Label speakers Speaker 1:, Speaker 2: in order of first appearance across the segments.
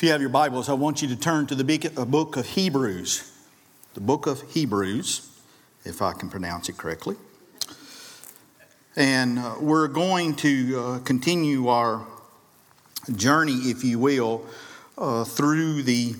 Speaker 1: If you have your Bibles, I want you to turn to the uh, book of Hebrews. The book of Hebrews, if I can pronounce it correctly. And uh, we're going to uh, continue our journey, if you will, uh, through the,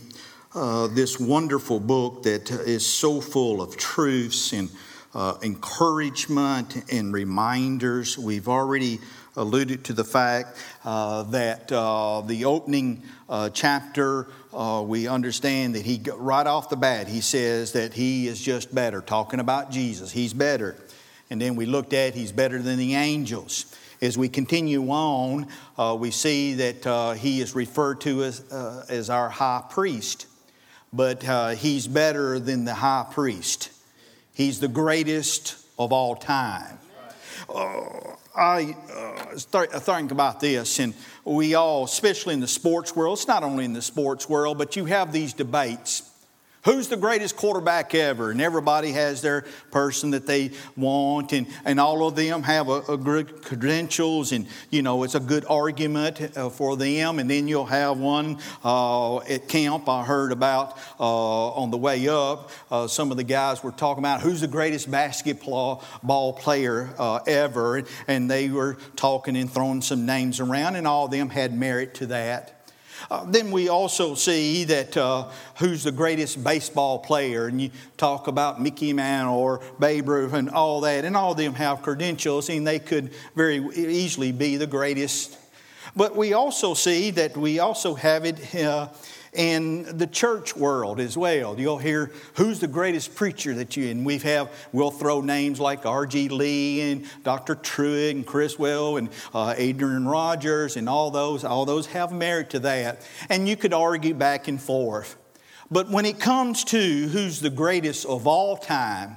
Speaker 1: uh, this wonderful book that is so full of truths and uh, encouragement and reminders. We've already alluded to the fact uh, that uh, the opening uh, chapter, uh, we understand that he, right off the bat, he says that he is just better, talking about Jesus. He's better. And then we looked at he's better than the angels. As we continue on, uh, we see that he is referred to as, as our high priest, but he's better than the high priest. He's the greatest of all time. Uh, I uh, start think about this, and we all, especially in the sports world, it's not only in the sports world, but you have these debates Who's the greatest quarterback ever? And everybody has their person that they want, and, and all of them have a, a good credentials, and you know it's a good argument uh, for them. And then you'll have one uh, at camp I heard about uh, on the way up. Uh, some of the guys were talking about who's the greatest basketball ball player uh, ever, and they were talking and throwing some names around, and all of them had merit to that. Uh, then we also see that uh, who's the greatest baseball player, and you talk about Mickey Mantle or Babe Ruth and all that, and all of them have credentials, and they could very easily be the greatest. But we also see that we also have it uh, in the church world as well. You'll hear who's the greatest preacher that you, and we have, we'll throw names like R.G. Lee and Dr. Truett and Criswell and uh, Adrian Rogers and all those, all those have merit to that. And you could argue back and forth. But when it comes to who's the greatest of all time,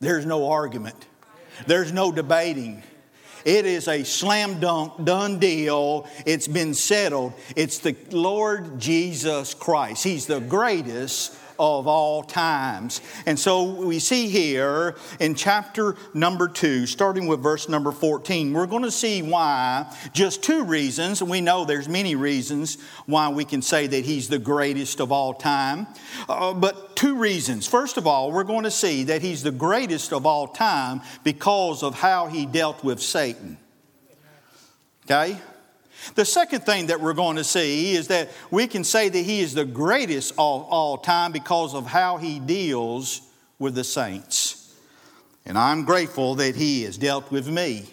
Speaker 1: there's no argument. There's no debating. It is a slam dunk, done deal. It's been settled. It's the Lord Jesus Christ. He's the greatest of all times. And so we see here in chapter number two, starting with verse number 14, we're going to see why, just two reasons. We know there's many reasons why we can say that he's the greatest of all time. Uh, but two reasons. First of all, we're going to see that he's the greatest of all time because of how he dealt with Satan. Okay? The second thing that we're going to see is that we can say that he is the greatest of all time because of how he deals with the saints. And I'm grateful that he has dealt with me.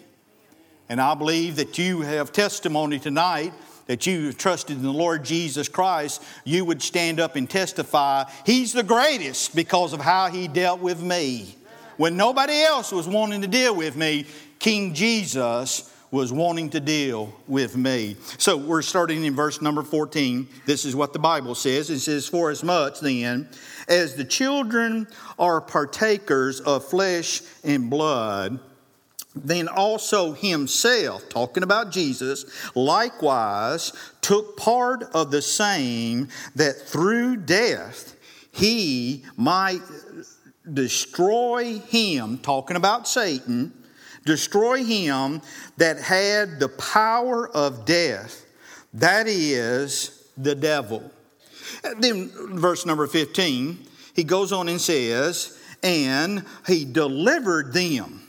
Speaker 1: And I believe that you have testimony tonight that you trusted in the Lord Jesus Christ, you would stand up and testify, He's the greatest because of how He dealt with me. When nobody else was wanting to deal with me, King Jesus was wanting to deal with me. So we're starting in verse number 14. This is what the Bible says. It says, For as much then as the children are partakers of flesh and blood, then also himself, talking about Jesus, likewise took part of the same, that through death he might destroy him, talking about Satan destroy him that had the power of death, that is the devil. Then, verse number 15, he goes on and says, and he delivered them.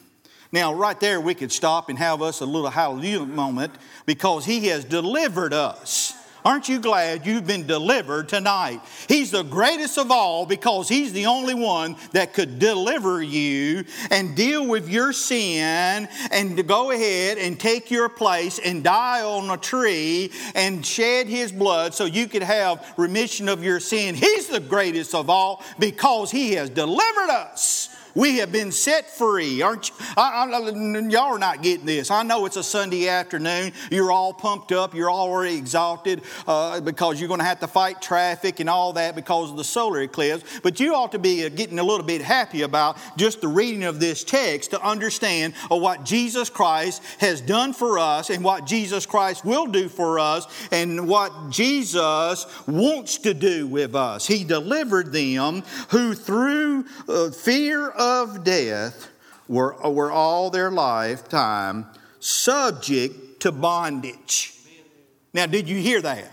Speaker 1: Now, right there, we could stop and have us a little hallelujah moment because he has delivered us. Aren't you glad you've been delivered tonight? He's the greatest of all because He's the only one that could deliver you and deal with your sin and go ahead and take your place and die on a tree and shed His blood so you could have remission of your sin. He's the greatest of all because He has delivered us. We have been set free. Aren't you? I, I, y'all are not getting this. I know it's a Sunday afternoon. You're all pumped up. You're already exhausted uh, because you're going to have to fight traffic and all that because of the solar eclipse. But you ought to be uh, getting a little bit happy about just the reading of this text to understand what Jesus Christ has done for us and what Jesus Christ will do for us and what Jesus wants to do with us. He delivered them who through uh, fear of of death were, were all their lifetime subject to bondage. Now, did you hear that?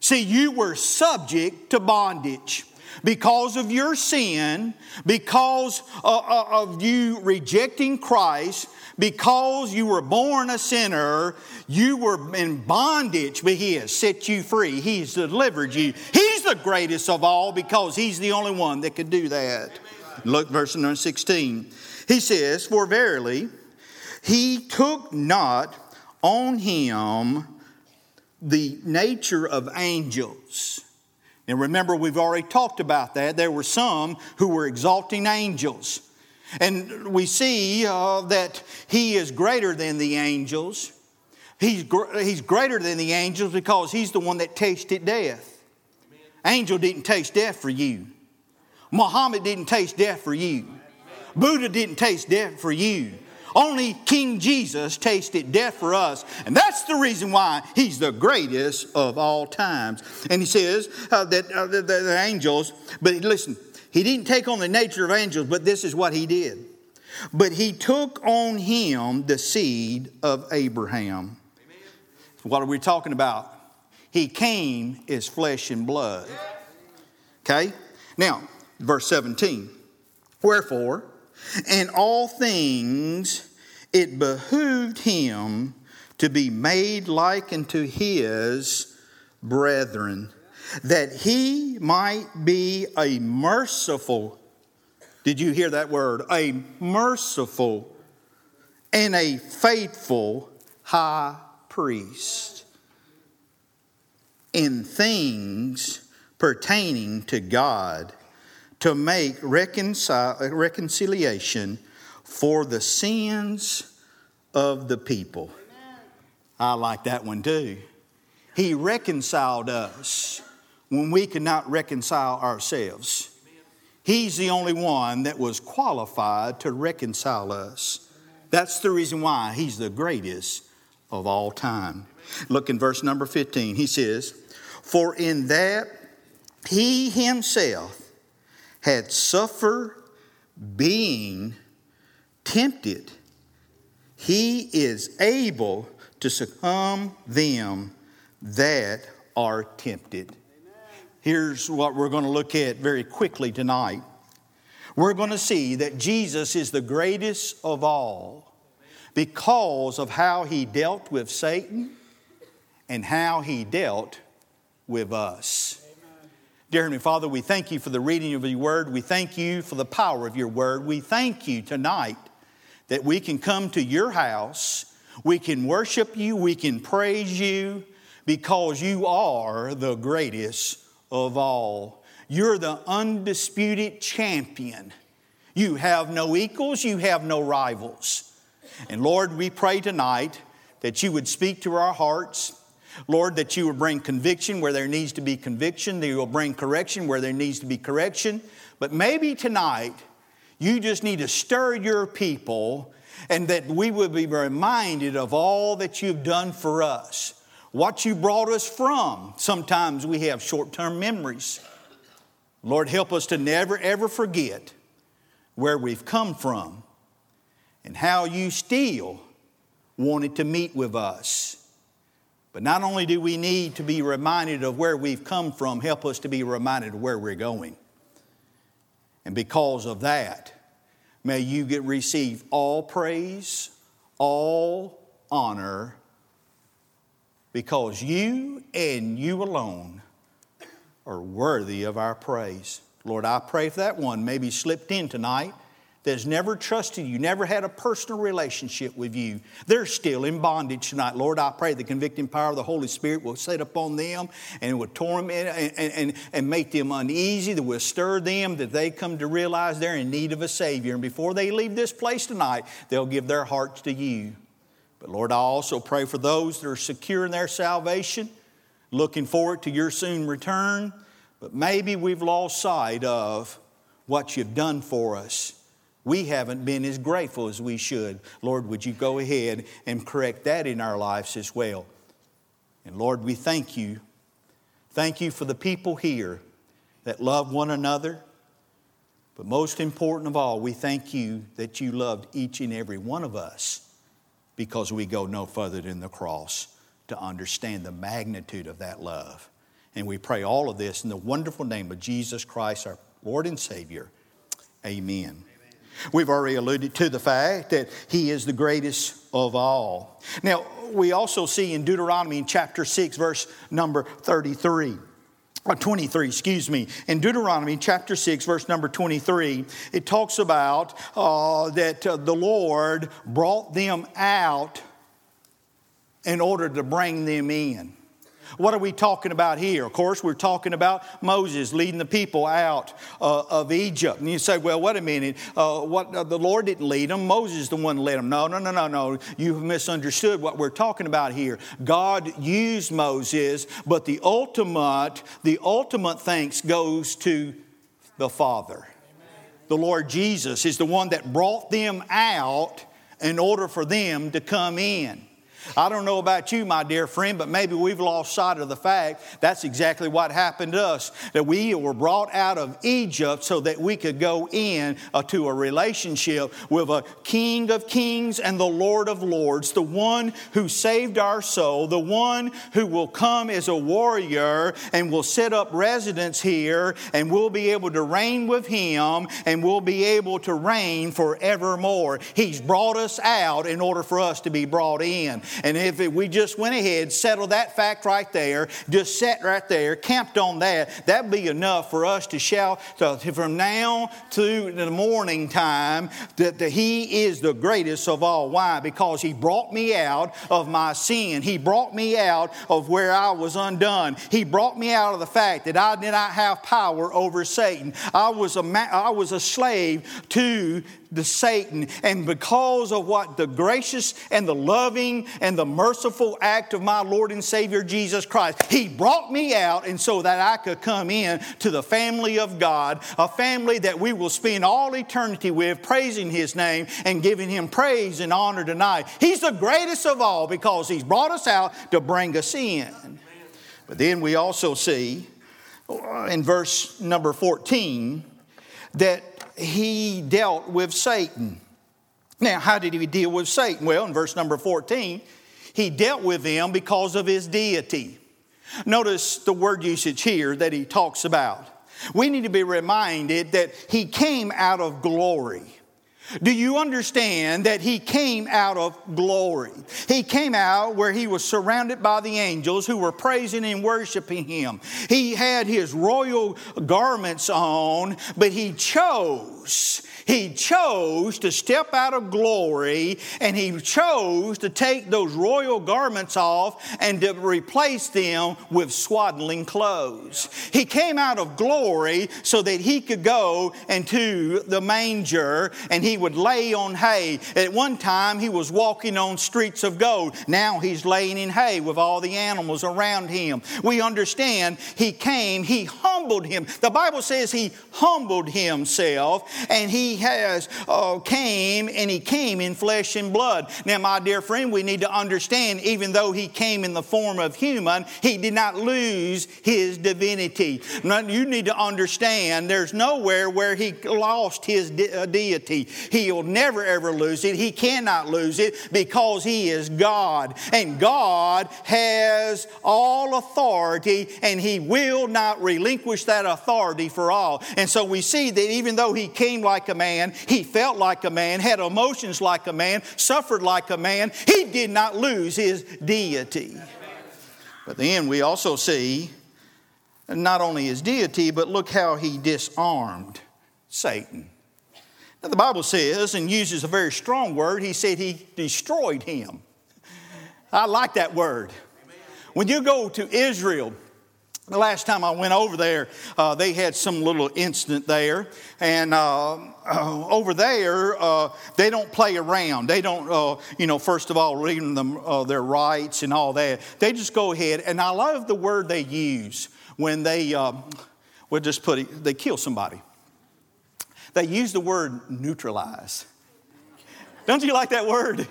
Speaker 1: See, you were subject to bondage because of your sin, because uh, uh, of you rejecting Christ, because you were born a sinner, you were in bondage, but He has set you free. He's delivered you. He's the greatest of all because He's the only one that could do that. Look, verse number 16. He says, For verily, He took not on Him the nature of angels. And remember, we've already talked about that. There were some who were exalting angels. And we see uh, that he is greater than the angels. He's, gr- he's greater than the angels because he's the one that tasted death. Amen. Angel didn't taste death for you. Muhammad didn't taste death for you. Buddha didn't taste death for you. Only King Jesus tasted death for us. And that's the reason why he's the greatest of all times. And he says uh, that uh, the, the angels, but listen, he didn't take on the nature of angels, but this is what he did. But he took on him the seed of Abraham. Amen. What are we talking about? He came as flesh and blood. Okay? Now, verse 17. Wherefore, in all things it behooved him to be made like unto his brethren that he might be a merciful, did you hear that word? A merciful and a faithful high priest in things pertaining to God to make reconciliation for the sins of the people. I like that one too. He reconciled us when we could not reconcile ourselves. He's the only one that was qualified to reconcile us. That's the reason why he's the greatest of all time. Look in verse number 15. He says, For in that he himself had suffered being tempted, he is able to succumb them that are tempted. Here's what we're going to look at very quickly tonight. We're going to see that Jesus is the greatest of all because of how he dealt with Satan and how he dealt with us. Dear Heavenly Father, we thank you for the reading of your word. We thank you for the power of your word. We thank you tonight that we can come to your house, we can worship you, we can praise you because you are the greatest of all. You're the undisputed champion. You have no equals, you have no rivals. And Lord, we pray tonight that you would speak to our hearts. Lord, that you will bring conviction where there needs to be conviction, that you will bring correction where there needs to be correction. But maybe tonight, you just need to stir your people and that we would be reminded of all that you've done for us what you brought us from. Sometimes we have short term memories. Lord, help us to never ever forget where we've come from and how you still wanted to meet with us. But not only do we need to be reminded of where we've come from, help us to be reminded of where we're going. And because of that, may you get receive all praise, all honor, because you and you alone are worthy of our praise. Lord, I pray for that one maybe slipped in tonight that's never trusted you, never had a personal relationship with you. They're still in bondage tonight. Lord, I pray the convicting power of the Holy Spirit will set upon them and will torment and, and, and make them uneasy, that will stir them, that they come to realize they're in need of a Savior. And before they leave this place tonight, they'll give their hearts to you. But Lord, I also pray for those that are secure in their salvation, looking forward to your soon return, but maybe we've lost sight of what you've done for us. We haven't been as grateful as we should. Lord, would you go ahead and correct that in our lives as well? And Lord, we thank you. Thank you for the people here that love one another. But most important of all, we thank you that you loved each and every one of us because we go no further than the cross to understand the magnitude of that love. And we pray all of this in the wonderful name of Jesus Christ, our Lord and Savior. Amen. We've already alluded to the fact that He is the greatest of all. Now, we also see in Deuteronomy chapter 6, verse number 33. Or uh, 23, excuse me. In Deuteronomy chapter 6, verse number 23, it talks about uh, that uh, the Lord brought them out in order to bring them in. What are we talking about here? Of course, we're talking about Moses leading the people out uh, of Egypt. And you say, well, wait a minute. Uh, what, uh, the Lord didn't lead them. Moses is the one led them. No, no, no, no, no. You've misunderstood what we're talking about here. God used Moses, but the ultimate, the ultimate thanks goes to the Father. The Lord Jesus is the one that brought them out in order for them to come in. I don't know about you, my dear friend, but maybe we've lost sight of the fact that's exactly what happened to us. That we were brought out of Egypt so that we could go in uh, to a relationship with a King of kings and the Lord of lords, the one who saved our soul, the one who will come as a warrior and will set up residence here, and we'll be able to reign with him and we'll be able to reign forevermore. He's brought us out in order for us to be brought in. And if we just went ahead, settled that fact right there, just sat right there, camped on that, that'd be enough for us to shout to, from now to the morning time that the, He is the greatest of all. Why? Because He brought me out of my sin. He brought me out of where I was undone. He brought me out of the fact that I did not have power over Satan. I was a, I was a slave to the Satan. And because of what the gracious and the loving and the merciful act of my Lord and Savior Jesus Christ, He brought me out and so that I could come in to the family of God, a family that we will spend all eternity with, praising His name and giving Him praise and honor tonight. He's the greatest of all because He's brought us out to bring us in. But then we also see uh, in verse number 14 that he dealt with Satan. Now, how did he deal with Satan? Well, in verse number 14, he dealt with him because of his deity. Notice the word usage here that he talks about. We need to be reminded that he came out of glory. Do you understand that he came out of glory? He came out where he was surrounded by the angels who were praising and worshiping him. He had his royal garments on, but he chose Shh he chose to step out of glory and he chose to take those royal garments off and to replace them with swaddling clothes. He came out of glory so that he could go into the manger and he would lay on hay. At one time, he was walking on streets of gold. Now he's laying in hay with all the animals around him. We understand he came, he humbled him. The Bible says he humbled himself and he has uh, came and he came in flesh and blood. Now, my dear friend, we need to understand even though he came in the form of human, he did not lose his divinity. Now, you need to understand there's nowhere where he lost his de- uh, deity. He'll never ever lose it. He cannot lose it because he is God. And God has all authority and he will not relinquish that authority for all. And so we see that even though he came like a man, he felt like a man, had emotions like a man, suffered like a man. He did not lose his deity. But then we also see not only his deity, but look how he disarmed Satan. Now, the Bible says, and uses a very strong word, he said he destroyed him. I like that word. When you go to Israel, the last time I went over there, uh, they had some little incident there. And uh, uh, over there, uh, they don't play around. They don't, uh, you know, first of all, reading them their rights and all that. They just go ahead. And I love the word they use when they, we'll just put it, they kill somebody. They use the word neutralize. Don't you like that word?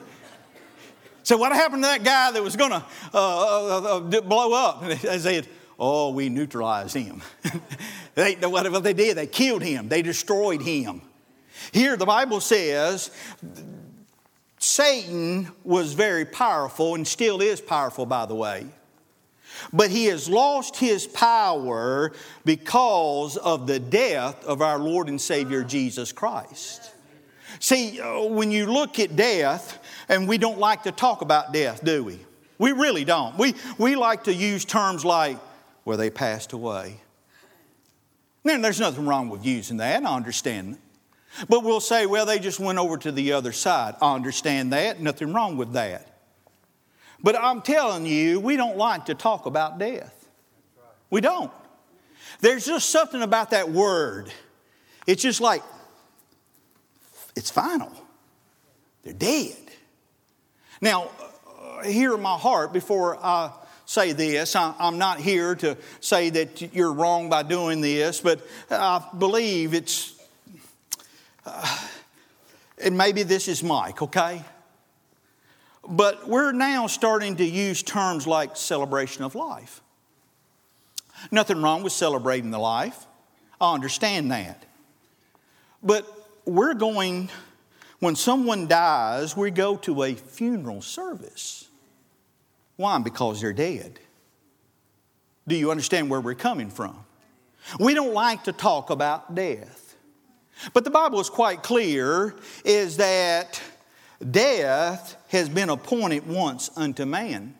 Speaker 1: So, what happened to that guy that was going to blow up? They said, Oh, we neutralized him. they, what they did, they killed him, they destroyed him. Here, the Bible says Satan was very powerful and still is powerful, by the way. but he has lost his power because of the death of our Lord and Savior Jesus Christ. See, uh, when you look at death, and we don't like to talk about death, do we? We really don't. We, we like to use terms like, well, they passed away. And there's nothing wrong with using that, I understand. But we'll say, well, they just went over to the other side. I understand that, nothing wrong with that. But I'm telling you, we don't like to talk about death. We don't. There's just something about that word. It's just like, it's final. They're dead. Now, uh, hear my heart before I say this. I, am not here to say that you're wrong by doing this, but I believe it's, uh, and maybe this is Mike, okay? But we're now starting to use terms like celebration of life. Nothing wrong with celebrating the life. I understand that. But we're going, when someone dies, we go to a funeral service. Why? Because they're dead. Do you understand where we're coming from? We don't like to talk about death. But the Bible is quite clear is that death has been appointed once unto man.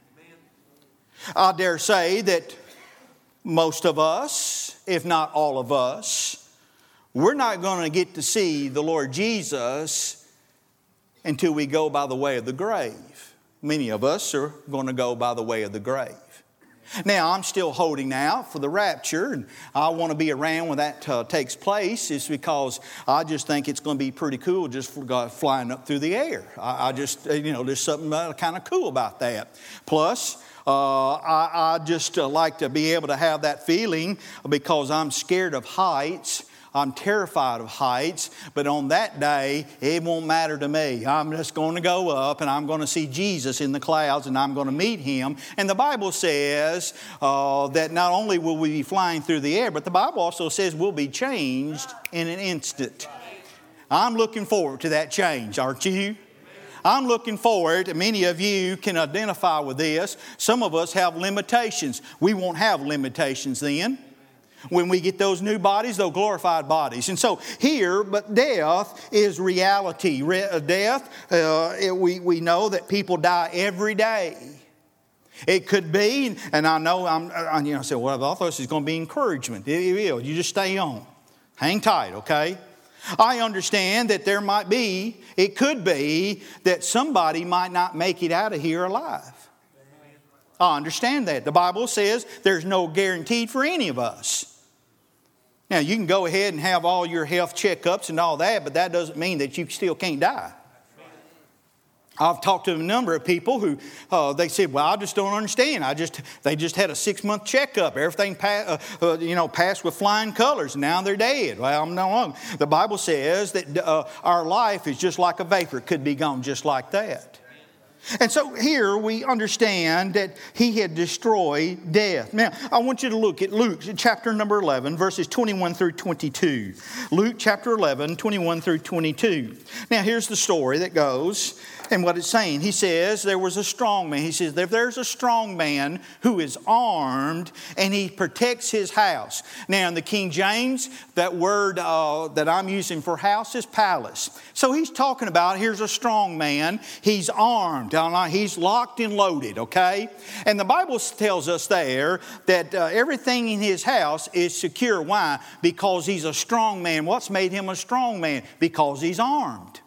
Speaker 1: I dare say that most of us, if not all of us, we're not going to get to see the Lord Jesus until we go by the way of the grave. Many of us are going to go by the way of the grave. Now, I'm still holding out for the rapture, and I want to be around when that uh, takes place. Is because I just think it's going to be pretty cool just God flying up through the air. I, I just, uh, you know, there's something uh, kind of cool about that. Plus, uh, I, I, just uh, like to be able to have that feeling because I'm scared of heights I'm terrified of heights, but on that day, it won't matter to me. I'm just going to go up and I'm going to see Jesus in the clouds and I'm going to meet him. And the Bible says uh, that not only will we be flying through the air, but the Bible also says we'll be changed in an instant. I'm looking forward to that change, aren't you? I'm looking forward, many of you can identify with this. Some of us have limitations. We won't have limitations then when we get those new bodies, those glorified bodies. And so here, but death is reality. Re- uh, death, uh, it, we, we know that people die every day. It could be, and I know I'm, I, you know, I said, well, I thought this is going to be encouragement. It will. You just stay on. Hang tight, okay? I understand that there might be, it could be, that somebody might not make it out of here alive. I understand that. The Bible says there's no guaranteed for any of us. Now, you can go ahead and have all your health checkups and all that, but that doesn't mean that you still can't die. I've talked to a number of people who uh, they said, "Well, I just don't understand. I just they just had a six month checkup. Everything uh, uh, you know passed with flying colors. Now they're dead." Well, I'm no wrong. The Bible says that uh, our life is just like a vapor; it could be gone just like that. And so here we understand that he had destroyed death. Now, I want you to look at Luke chapter number 11, verses 21 through 22. Luke chapter 11, 21 through 22. Now, here's the story that goes and what it's saying. He says there was a strong man. He says if there's a strong man who is armed and he protects his house. Now in the King James, that word uh, that I'm using for house is palace. So he's talking about here's a strong man. He's armed. He's locked and loaded. Okay, and the Bible tells us there that uh, everything in his house is secure. Why? Because he's a strong man. What's made him a strong man? Because he's armed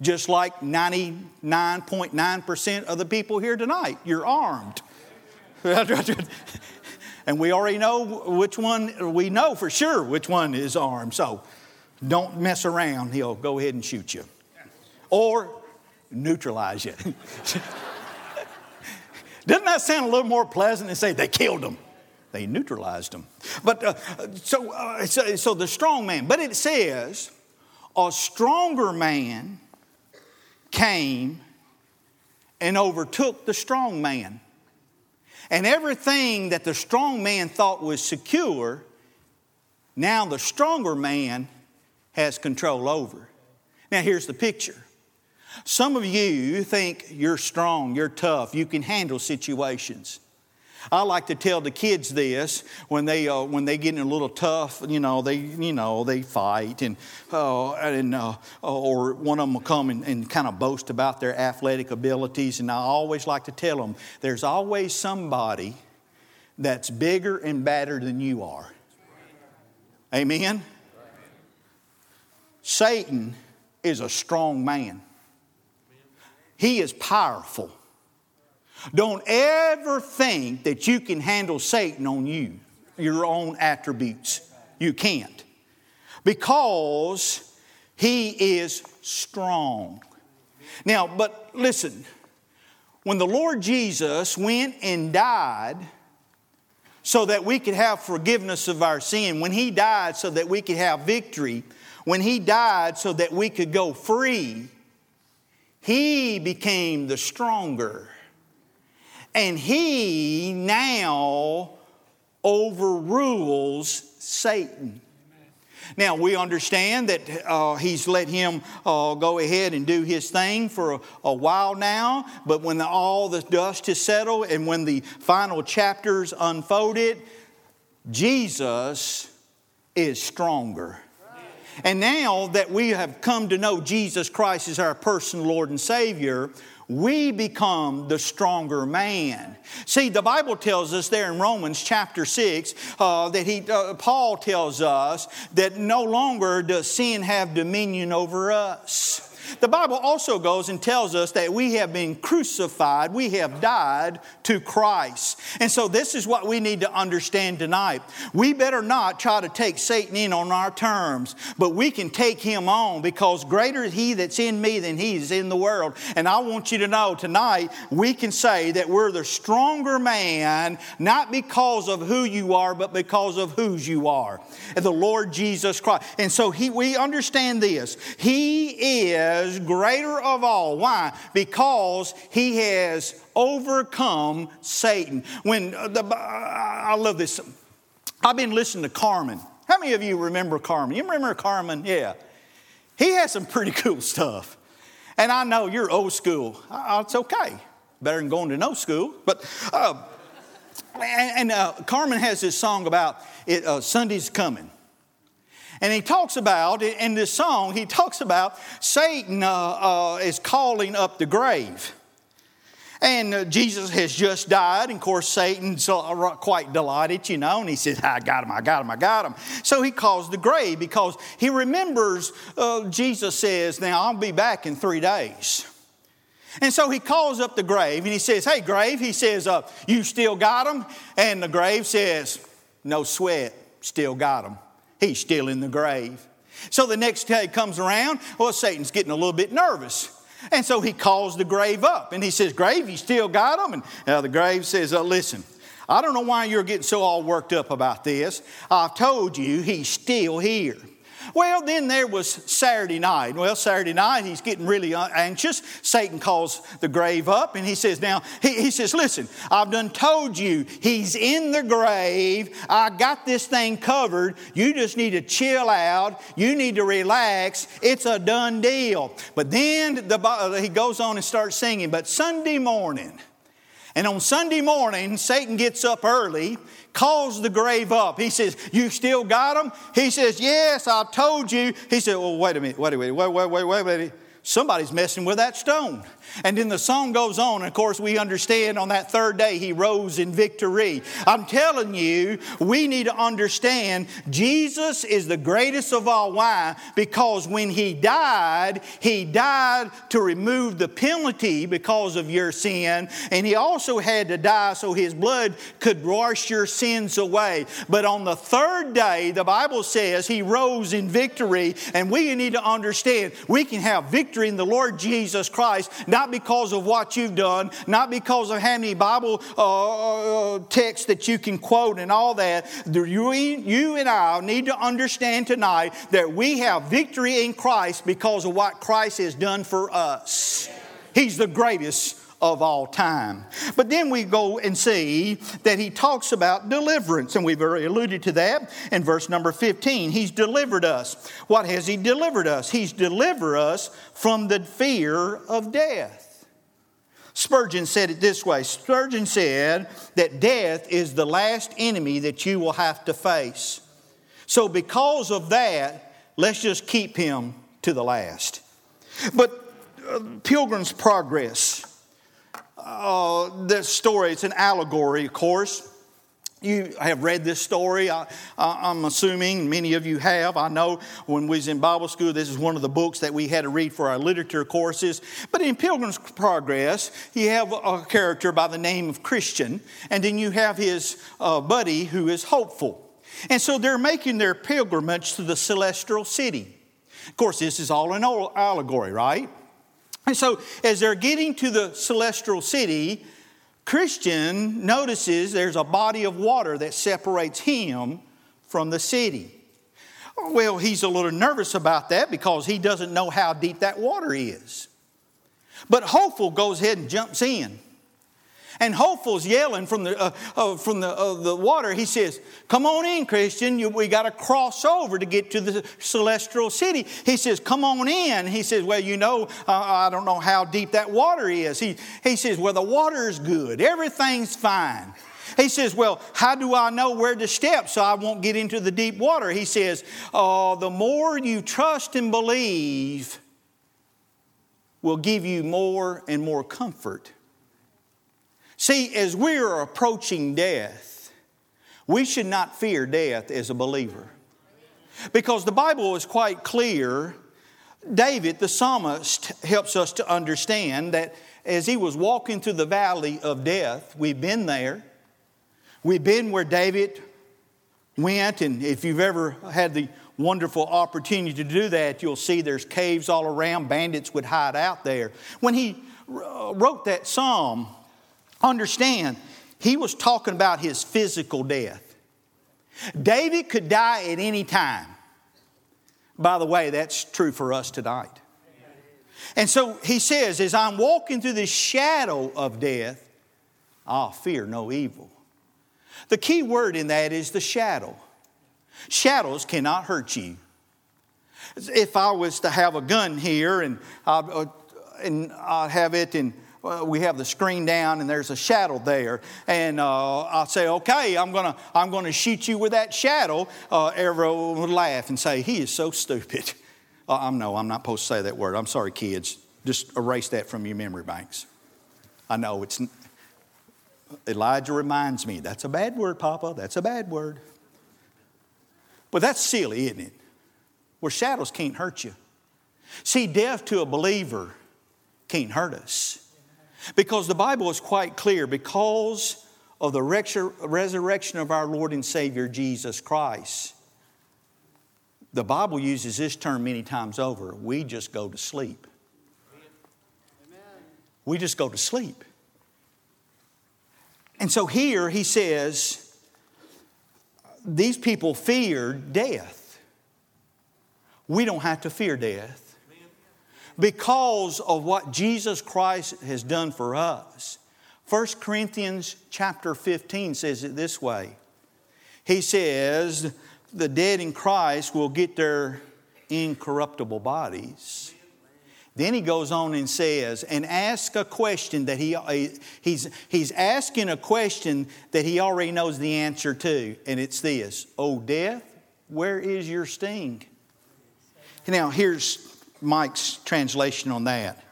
Speaker 1: just like 99.9% of the people here tonight. You're armed. and we already know which one, we know for sure which one is armed. So don't mess around. He'll go ahead and shoot you or neutralize you. Doesn't that sound a little more pleasant than say they killed him? They neutralized him. But uh, so, uh, so, so the strong man, but it says a stronger man came and overtook the strong man. And everything that the strong man thought was secure, now the stronger man has control over. Now, here's the picture. Some of you think you're strong, you're tough, you can handle situations. I like to tell the kids this when they uh, when they get in a little tough, you know, they you know they fight and uh, and uh, or one of them will come and, and kind of boast about their athletic abilities, and I always like to tell them there's always somebody that's bigger and badder than you are. Amen. Satan is a strong man. He is powerful. Don't ever think that you can handle Satan on you, your own attributes. You can't. Because he is strong. Now, but listen, when the Lord Jesus went and died so that we could have forgiveness of our sin, when he died so that we could have victory, when he died so that we could go free, he became the stronger and he now overrules Satan. Now, we understand that uh, he's let him uh, go ahead and do his thing for a, a while now, but when the, all the dust is settled and when the final chapters unfolded, Jesus is stronger. And now that we have come to know Jesus Christ as our personal Lord and Savior, we become the stronger man. See, the Bible tells us there in Romans chapter 6 uh, that he, uh, Paul tells us that no longer does sin have dominion over us. The Bible also goes and tells us that we have been crucified, we have died to Christ. And so, this is what we need to understand tonight. We better not try to take Satan in on our terms, but we can take him on because greater is he that's in me than he is in the world. And I want you to know tonight, we can say that we're the stronger man, not because of who you are, but because of whose you are. The Lord Jesus Christ. And so, he, we understand this. He is is greater of all. Why? Because he has overcome Satan. When uh, the, I love this. I've been listening to Carmen. How many of you remember Carmen? You remember Carmen? Yeah. He has some pretty cool stuff. And I know you're old school. Uh, it's okay. Better than going to no school. But, uh, and, and uh, Carmen has this song about it, uh, Sunday's coming. And he talks about, in this song, he talks about Satan uh, uh, is calling up the grave. And uh, Jesus has just died. And of course, Satan's uh, quite delighted, you know, and he says, I got him, I got him, I got him. So he calls the grave because he remembers uh, Jesus says, Now I'll be back in three days. And so he calls up the grave and he says, Hey, grave, he says, uh, You still got him? And the grave says, No sweat, still got him. He's still in the grave. So the next day comes around, well, Satan's getting a little bit nervous. And so he calls the grave up and he says, Grave, you still got him? And uh, the grave says, uh, Listen, I don't know why you're getting so all worked up about this. I've told you he's still here. Well, then there was Saturday night. Well, Saturday night, he's getting really anxious. Satan calls the grave up and he says, Now, he, he says, Listen, I've done told you he's in the grave. I got this thing covered. You just need to chill out. You need to relax. It's a done deal. But then the, he goes on and starts singing, But Sunday morning, and on Sunday morning, Satan gets up early calls the grave up. He says, You still got them? He says, Yes, I told you. He said, Well, wait a minute, wait a minute, wait, wait, wait, wait, wait. Somebody's messing with that stone. And then the song goes on. And of course, we understand on that third day he rose in victory. I'm telling you, we need to understand Jesus is the greatest of all. Why? Because when he died, he died to remove the penalty because of your sin. And he also had to die so his blood could wash your sins away. But on the third day, the Bible says he rose in victory. And we need to understand we can have victory in the Lord Jesus Christ. Not not because of what you've done, not because of how many Bible uh, uh, texts that you can quote and all that. You, you and I need to understand tonight that we have victory in Christ because of what Christ has done for us. He's the greatest of all time. But then we go and see that he talks about deliverance, and we've already alluded to that in verse number 15. He's delivered us. What has he delivered us? He's delivered us from the fear of death. Spurgeon said it this way Spurgeon said that death is the last enemy that you will have to face. So, because of that, let's just keep him to the last. But uh, Pilgrim's Progress, uh, this story, it's an allegory, of course. You have read this story. I, am assuming many of you have. I know when we was in Bible school, this is one of the books that we had to read for our literature courses. But in Pilgrim's Progress, you have a character by the name of Christian, and then you have his uh, buddy who is hopeful. And so they're making their pilgrimage to the celestial city. Of course, this is all an allegory, right? And so as they're getting to the celestial city, Christian notices there's a body of water that separates him from the city. Well, he's a little nervous about that because he doesn't know how deep that water is. But Hopeful goes ahead and jumps in. And Hopeful's yelling from the, uh, uh, from the, uh, the water. He says, Come on in, Christian. You, we got to cross over to get to the celestial city. He says, Come on in. He says, Well, you know, I don't know how deep that water is. He, he says, Well, the water is good, everything's fine. He says, Well, how do I know where to step so I won't get into the deep water? He says, uh, The more you trust and believe, will give you more and more comfort. See, as we are approaching death, we should not fear death as a believer. Because the Bible is quite clear. David, the psalmist, helps us to understand that as he was walking through the valley of death, we've been there. We've been where David went, and if you've ever had the wonderful opportunity to do that, you'll see there's caves all around. Bandits would hide out there. When he wrote that psalm, Understand, he was talking about his physical death. David could die at any time. By the way, that's true for us tonight. And so he says, as I'm walking through the shadow of death, I'll fear no evil. The key word in that is the shadow. Shadows cannot hurt you. If I was to have a gun here and I, uh, and I have it and well, we have the screen down and there's a shadow there. And uh, I'll say, okay, I'm going to I'm gonna shoot you with that shadow. Uh, everyone would laugh and say, he is so stupid. Uh, I'm no, I'm not supposed to say that word. I'm sorry, kids. Just erase that from your memory banks. I know it's, Elijah reminds me, that's a bad word, Papa. That's a bad word. But that's silly, isn't it? Where shadows can't hurt you. See, death to a believer can't hurt us. Because the Bible is quite clear because of the resurrection of our Lord and Savior Jesus Christ. The Bible uses this term many times over. We just go to sleep. We just go to sleep. And so here he says, these people feared death. We don't have to fear death because of what Jesus Christ has done for us. 1 Corinthians chapter 15 says it this way. He says, the dead in Christ will get their incorruptible bodies. Then he goes on and says, and ask a question that he, he's, he's asking a question that he already knows the answer to, and it's this Oh, death, where is your sting? Now, here's Mike's translation on that.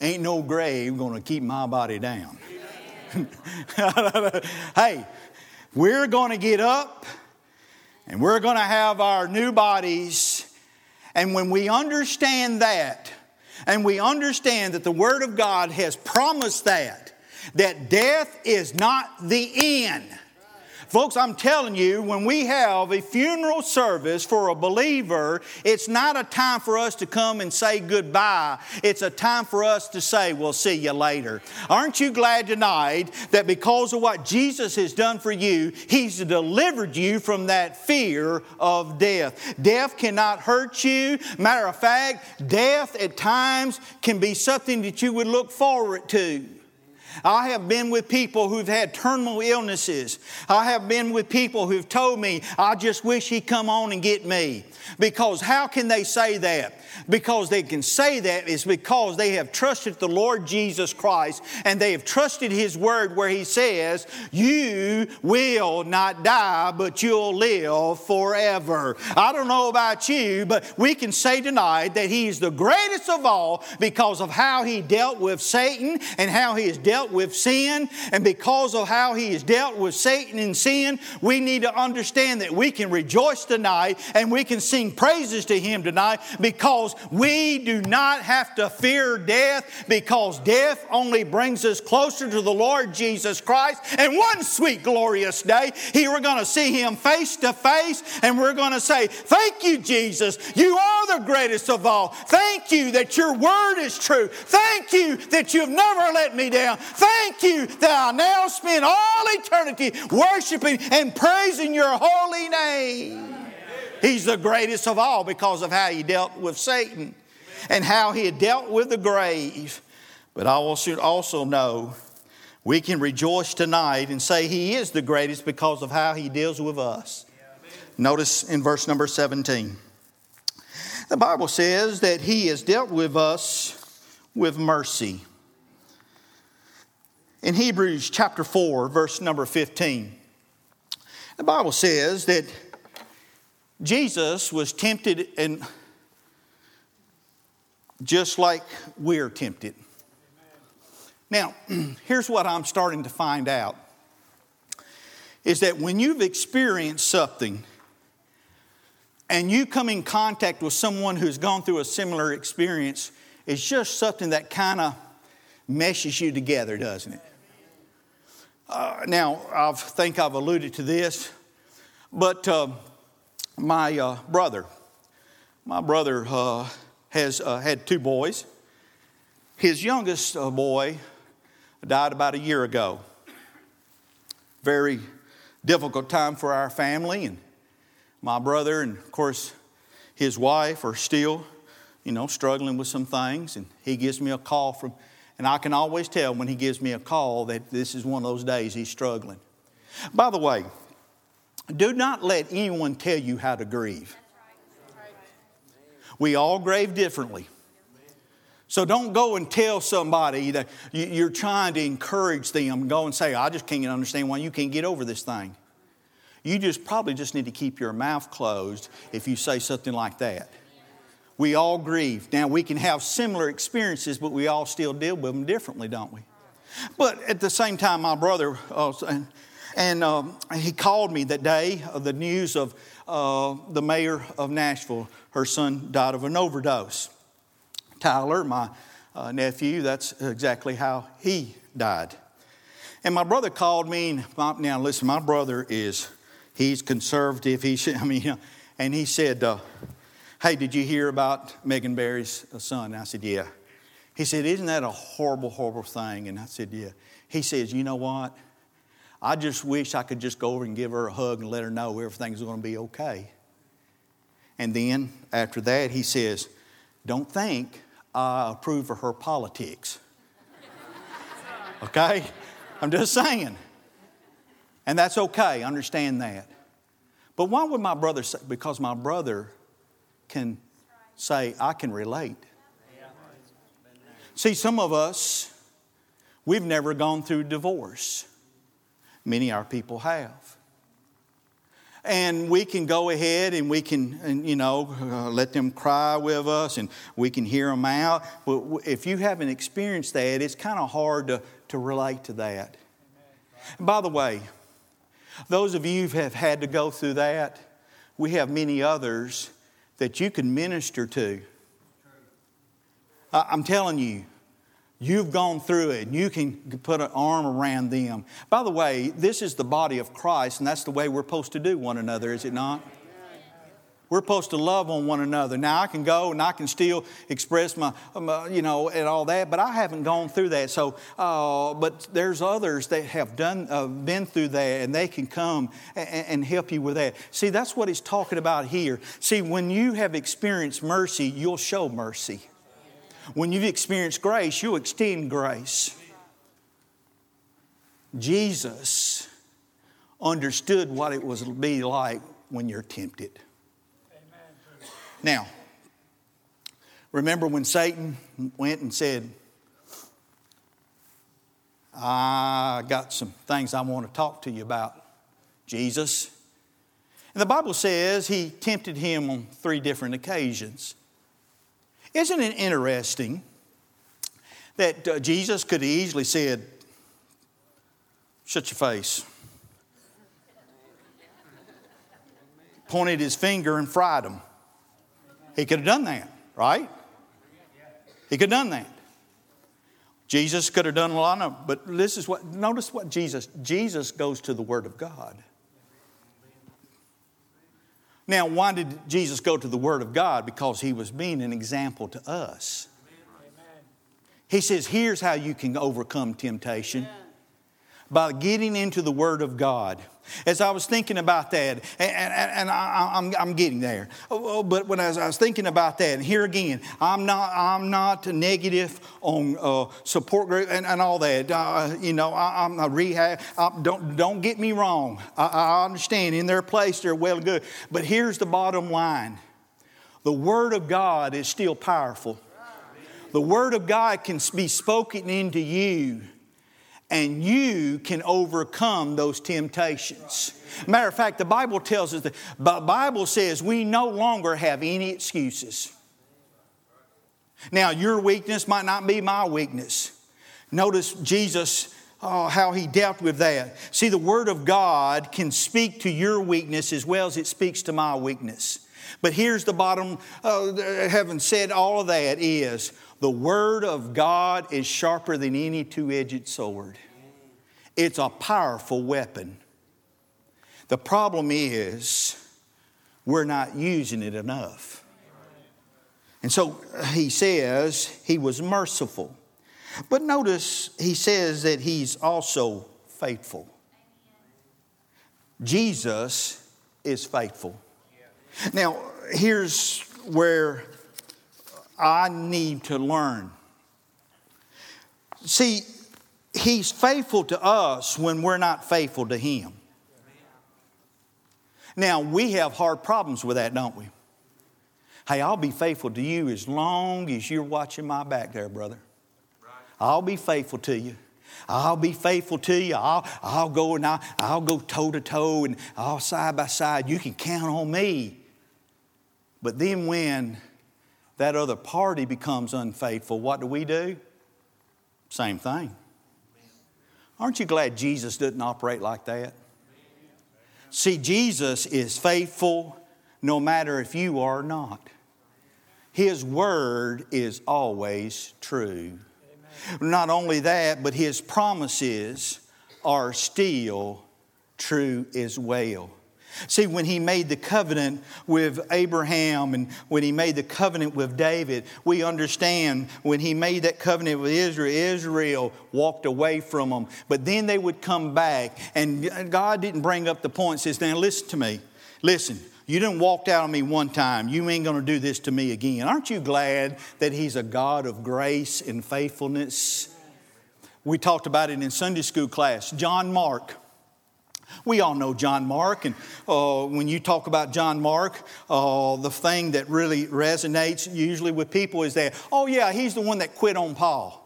Speaker 1: Ain't no grave to keep my body down. hey, we're to get up and we're to have our new bodies. And when we understand that, and we understand that the Word of God has promised that, that death is not the end Folks, I'm telling you, when we have a funeral service for a believer, it's not a time for us to come and say goodbye. It's a time for us to say, we'll see you later. Aren't you glad tonight that because of what Jesus has done for you, He's delivered you from that fear of death? Death cannot hurt you. Matter of fact, death at times can be something that you would look forward to. I have been with people who've had terminal illnesses. I have been with people who've told me, I just wish he'd come on and get me. Because how can they say that? Because they can say that is because they have trusted the Lord Jesus Christ and they have trusted His word where He says, You will not die, but you'll live forever. I don't know about you, but we can say tonight that He's the greatest of all because of how He dealt with Satan and how He has dealt with sin. And because of how He has dealt with Satan and sin, we need to understand that we can rejoice tonight and we can sing praises to Him tonight because we do not have to fear death because death only brings us closer to the Lord Jesus Christ. And one sweet, glorious day, he, we're going to see Him face to face and we're going to say, Thank you, Jesus. You are the greatest of all. Thank you that your word is true. Thank you that you've never let me down. Thank you that I now spend all eternity worshiping and praising your holy name. He's the greatest of all because of how he dealt with Satan and how he had dealt with the grave. But I also, also know we can rejoice tonight and say he is the greatest because of how he deals with us. Notice in verse number 17. The Bible says that he has dealt with us with mercy. In Hebrews chapter 4, verse number 15, the Bible says that Jesus was tempted and just like we're tempted. Now, here's what I'm starting to find out is that when you've experienced something and you come in contact with someone who's gone through a similar experience, it's just something that kind of meshes you together, doesn't it? Uh, now, I think I've alluded to this, but uh, my uh, brother. My brother uh, has uh, had two boys. His youngest uh, boy died about a year ago. Very difficult time for our family, and my brother and, of course, his wife are still, you know, struggling with some things. And he gives me a call from, and I can always tell when he gives me a call that this is one of those days he's struggling. By the way, do not let anyone tell you how to grieve. We all grieve differently. So don't go and tell somebody that you're trying to encourage them. Go and say, I just can't understand why you can't get over this thing. You just probably just need to keep your mouth closed if you say something like that. We all grieve. Now, we can have similar experiences, but we all still deal with them differently, don't we? But at the same time, my brother, uh, and um, he called me that day of the news of uh, the mayor of Nashville. Her son died of an overdose. Tyler, my uh, nephew, that's exactly how he died. And my brother called me. And now, listen, my brother is, he's conservative. He I mean, and he said, uh, Hey, did you hear about Megan Barry's uh, son? And I said, Yeah. He said, Isn't that a horrible, horrible thing? And I said, Yeah. He says, You know what? I just wish I could just go over and give her a hug and let her know everything's going to be okay. And then after that, he says, Don't think I approve of her politics. okay? I'm just saying. And that's okay, understand that. But why would my brother say? Because my brother can say, I can relate. See, some of us, we've never gone through divorce. Many our people have. And we can go ahead and we can, and, you know, uh, let them cry with us and we can hear them out. But if you haven't experienced that, it's kind of hard to, to relate to that. And by the way, those of you who have had to go through that, we have many others that you can minister to. I'm telling you, You've gone through it and you can put an arm around them. By the way, this is the body of Christ, and that's the way we're supposed to do one another, is it not? We're supposed to love on one another. Now, I can go and I can still express my, my you know, and all that, but I haven't gone through that. So, uh, but there's others that have done, uh, been through that, and they can come and, and help you with that. See, that's what he's talking about here. See, when you have experienced mercy, you'll show mercy. When you've experienced grace, you'll extend grace. Jesus understood what it was to be like when you're tempted. Now, remember when Satan went and said, I got some things I want to talk to you about, Jesus. And the Bible says he tempted him on three different occasions. Isn't it interesting that uh, Jesus could have easily said, Shut your face. Pointed his finger and fried him. He could have done that, right? He could have done that. Jesus could have done a lot of, but this is what, notice what Jesus, Jesus goes to the Word of God. Now, why did Jesus go to the Word of God? Because he was being an example to us. He says, here's how you can overcome temptation by getting into the Word of God. As I was thinking about that, and, and, and I, am I'm, I'm getting there, oh, oh, but when I was, I was, thinking about that, and here again, I'm not, I'm not negative on uh, support group and, and all that. Uh, you know, I, am a rehab. I, don't, don't get me wrong. I, I understand in their place they're well and good. But here's the bottom line the Word of God is still powerful. The Word of God can be spoken into you and you can overcome those temptations. Matter of fact, the Bible tells us that the Bible says we no longer have any excuses. Now, your weakness might not be my weakness. Notice Jesus, oh, how he dealt with that. See, the Word of God can speak to your weakness as well as it speaks to my weakness. But here's the bottom, uh, having said all of that, is the Word of God is sharper than any two edged sword. It's a powerful weapon. The problem is, we're not using it enough. And so he says he was merciful. But notice he says that he's also faithful. Jesus is faithful. Now, here's where I need to learn. See, He's faithful to us when we're not faithful to Him. Now, we have hard problems with that, don't we? Hey, I'll be faithful to you as long as you're watching my back there, brother. I'll be faithful to you. I'll be faithful to you. I'll, I'll go and I'll, I'll go toe to toe and I'll side by side. You can count on me. But then when that other party becomes unfaithful, what do we do? Same thing. Aren't you glad Jesus didn't operate like that? See, Jesus is faithful no matter if you are not. His word is always true. Amen. Not only that, but His promises are still true as well. See, when he made the covenant with Abraham and when he made the covenant with David, we understand when he made that covenant with Israel, Israel walked away from them. But then they would come back, and God didn't bring up the point, says, Now listen to me. Listen, you didn't walk out on me one time. You ain't going to do this to me again. Aren't you glad that He's a God of grace and faithfulness? We talked about it in Sunday school class. John Mark we all know John Mark, and uh, when you talk about John Mark, uh, the thing that really resonates usually with people is that, oh, yeah, he's the one that quit on Paul.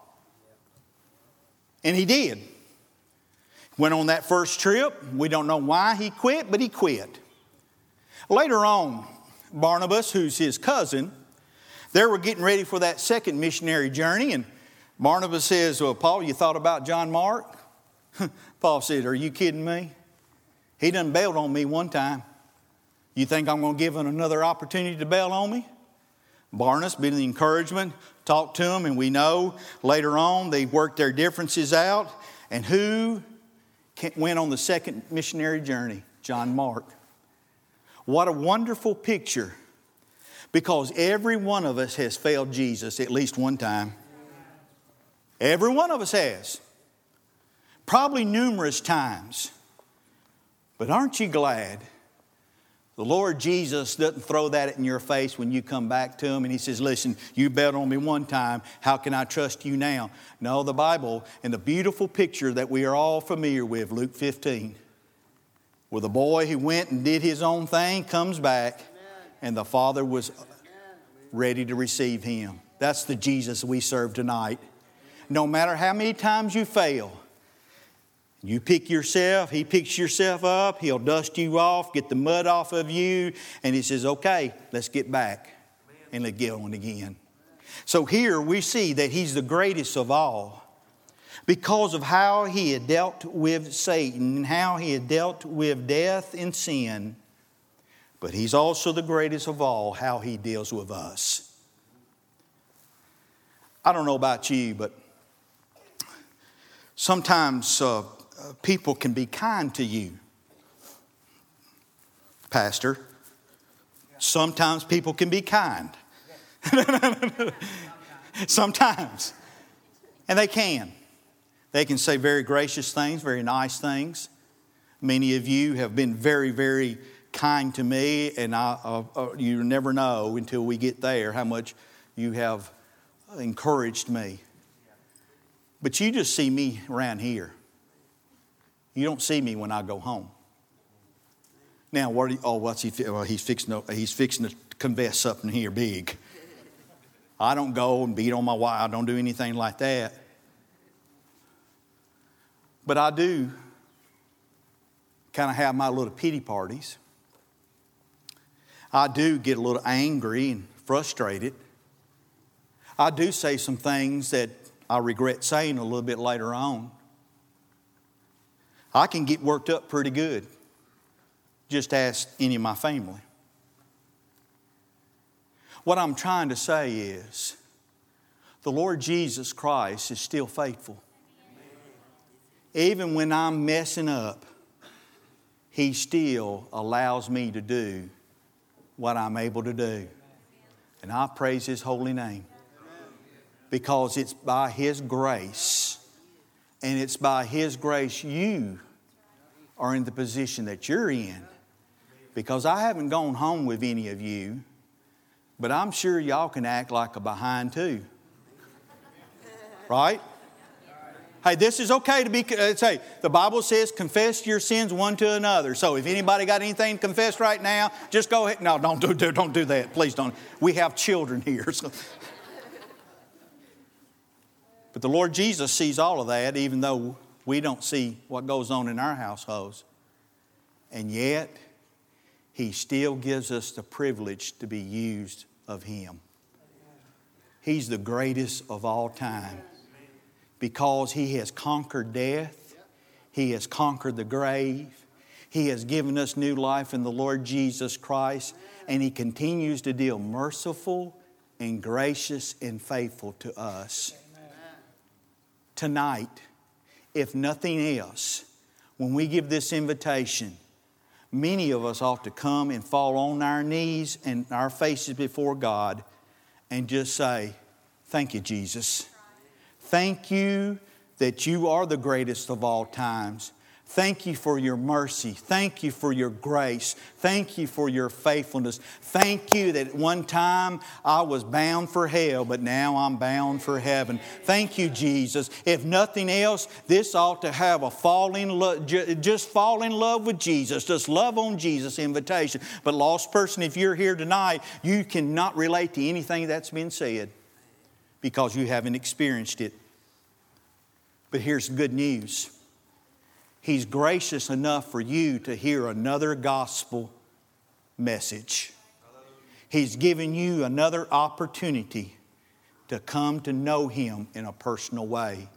Speaker 1: And he did. Went on that first trip. We don't know why he quit, but he quit. Later on, Barnabas, who's his cousin, they were getting ready for that second missionary journey, and Barnabas says, Well, Paul, you thought about John Mark? Paul said, Are you kidding me? He done bailed on me one time. You think I'm going to give him another opportunity to bail on me? Barnabas, being the encouragement, talked to him, and we know later on they worked their differences out. And who went on the second missionary journey? John Mark. What a wonderful picture because every one of us has failed Jesus at least one time. Every one of us has. Probably numerous times. But aren't you glad The Lord Jesus doesn't throw that in your face when you come back to Him and He says, Listen, you bet on me one time. How can I trust you now? No, the Bible and the beautiful picture that we are all familiar with, Luke 15, where the boy who went and did his own thing comes back and the Father was ready to receive him. That's the Jesus we serve tonight. No matter how many times you fail, you pick yourself, he picks yourself up, he'll dust you off, get the mud off of you, and he says, Okay, let's get back and let's get on again. So here we see that he's the greatest of all because of how he had dealt with Satan, and how he had dealt with death and sin. But he's also the greatest of all, how he deals with us. I don't know about you, but sometimes uh, people can be kind to you, Pastor. Sometimes people can be kind. Sometimes. And they can. They can say very gracious things, very nice things. Many of you have been very, very kind to me, and I, uh, uh, you never know until we get there how much you have encouraged me. But you just see me around here. You don't see me when I go home. Now, what? You, oh, what's he? Well, he's fixing. To, he's fixing to confess something here big. I don't go and beat on my wife. I don't do anything like that. But I do kind of have my little pity parties. I do get a little angry and frustrated. I do say some things that I regret saying a little bit later on. I can get worked up pretty good. Just ask any of my family. What I'm trying to say is the Lord Jesus Christ is still faithful. Even when I'm messing up, He still allows me to do what I'm able to do. And I praise His holy name because it's by His grace and it's by His grace you are in the position that you're in. Because I haven't gone home with any of you, but I'm sure y'all can act like a behind too. Right? Hey, this is okay to be, uh, say, the Bible says confess your sins one to another. So if anybody got anything to confess right now, just go ahead. No, don't do, don't do that. Please don't. We have children here. So. But the Lord Jesus sees all of that, even though we don't see what goes on in our households. And yet, He still gives us the privilege to be used of Him. He's the greatest of all time because He has conquered death, He has conquered the grave, He has given us new life in the Lord Jesus Christ, and He continues to deal merciful and gracious and faithful to us tonight, if nothing else, when we give this invitation, many of us ought to come and fall on our knees and our faces before God and just say, Thank you, Jesus. Thank you that you are the greatest of all times. Thank you for your mercy. Thank you for your grace. Thank you for your faithfulness. Thank you that one time I was bound for hell, but now I'm bound for heaven. Thank you, Jesus. If nothing else, this ought to have a fall in love, just fall in love with Jesus. Just love on Jesus invitation. But lost person, if you're here tonight, you cannot relate to anything that's been said because you haven't experienced it. But here's good news. He's gracious enough for you to hear another gospel message. He's given you another opportunity to come to know Him in a personal way.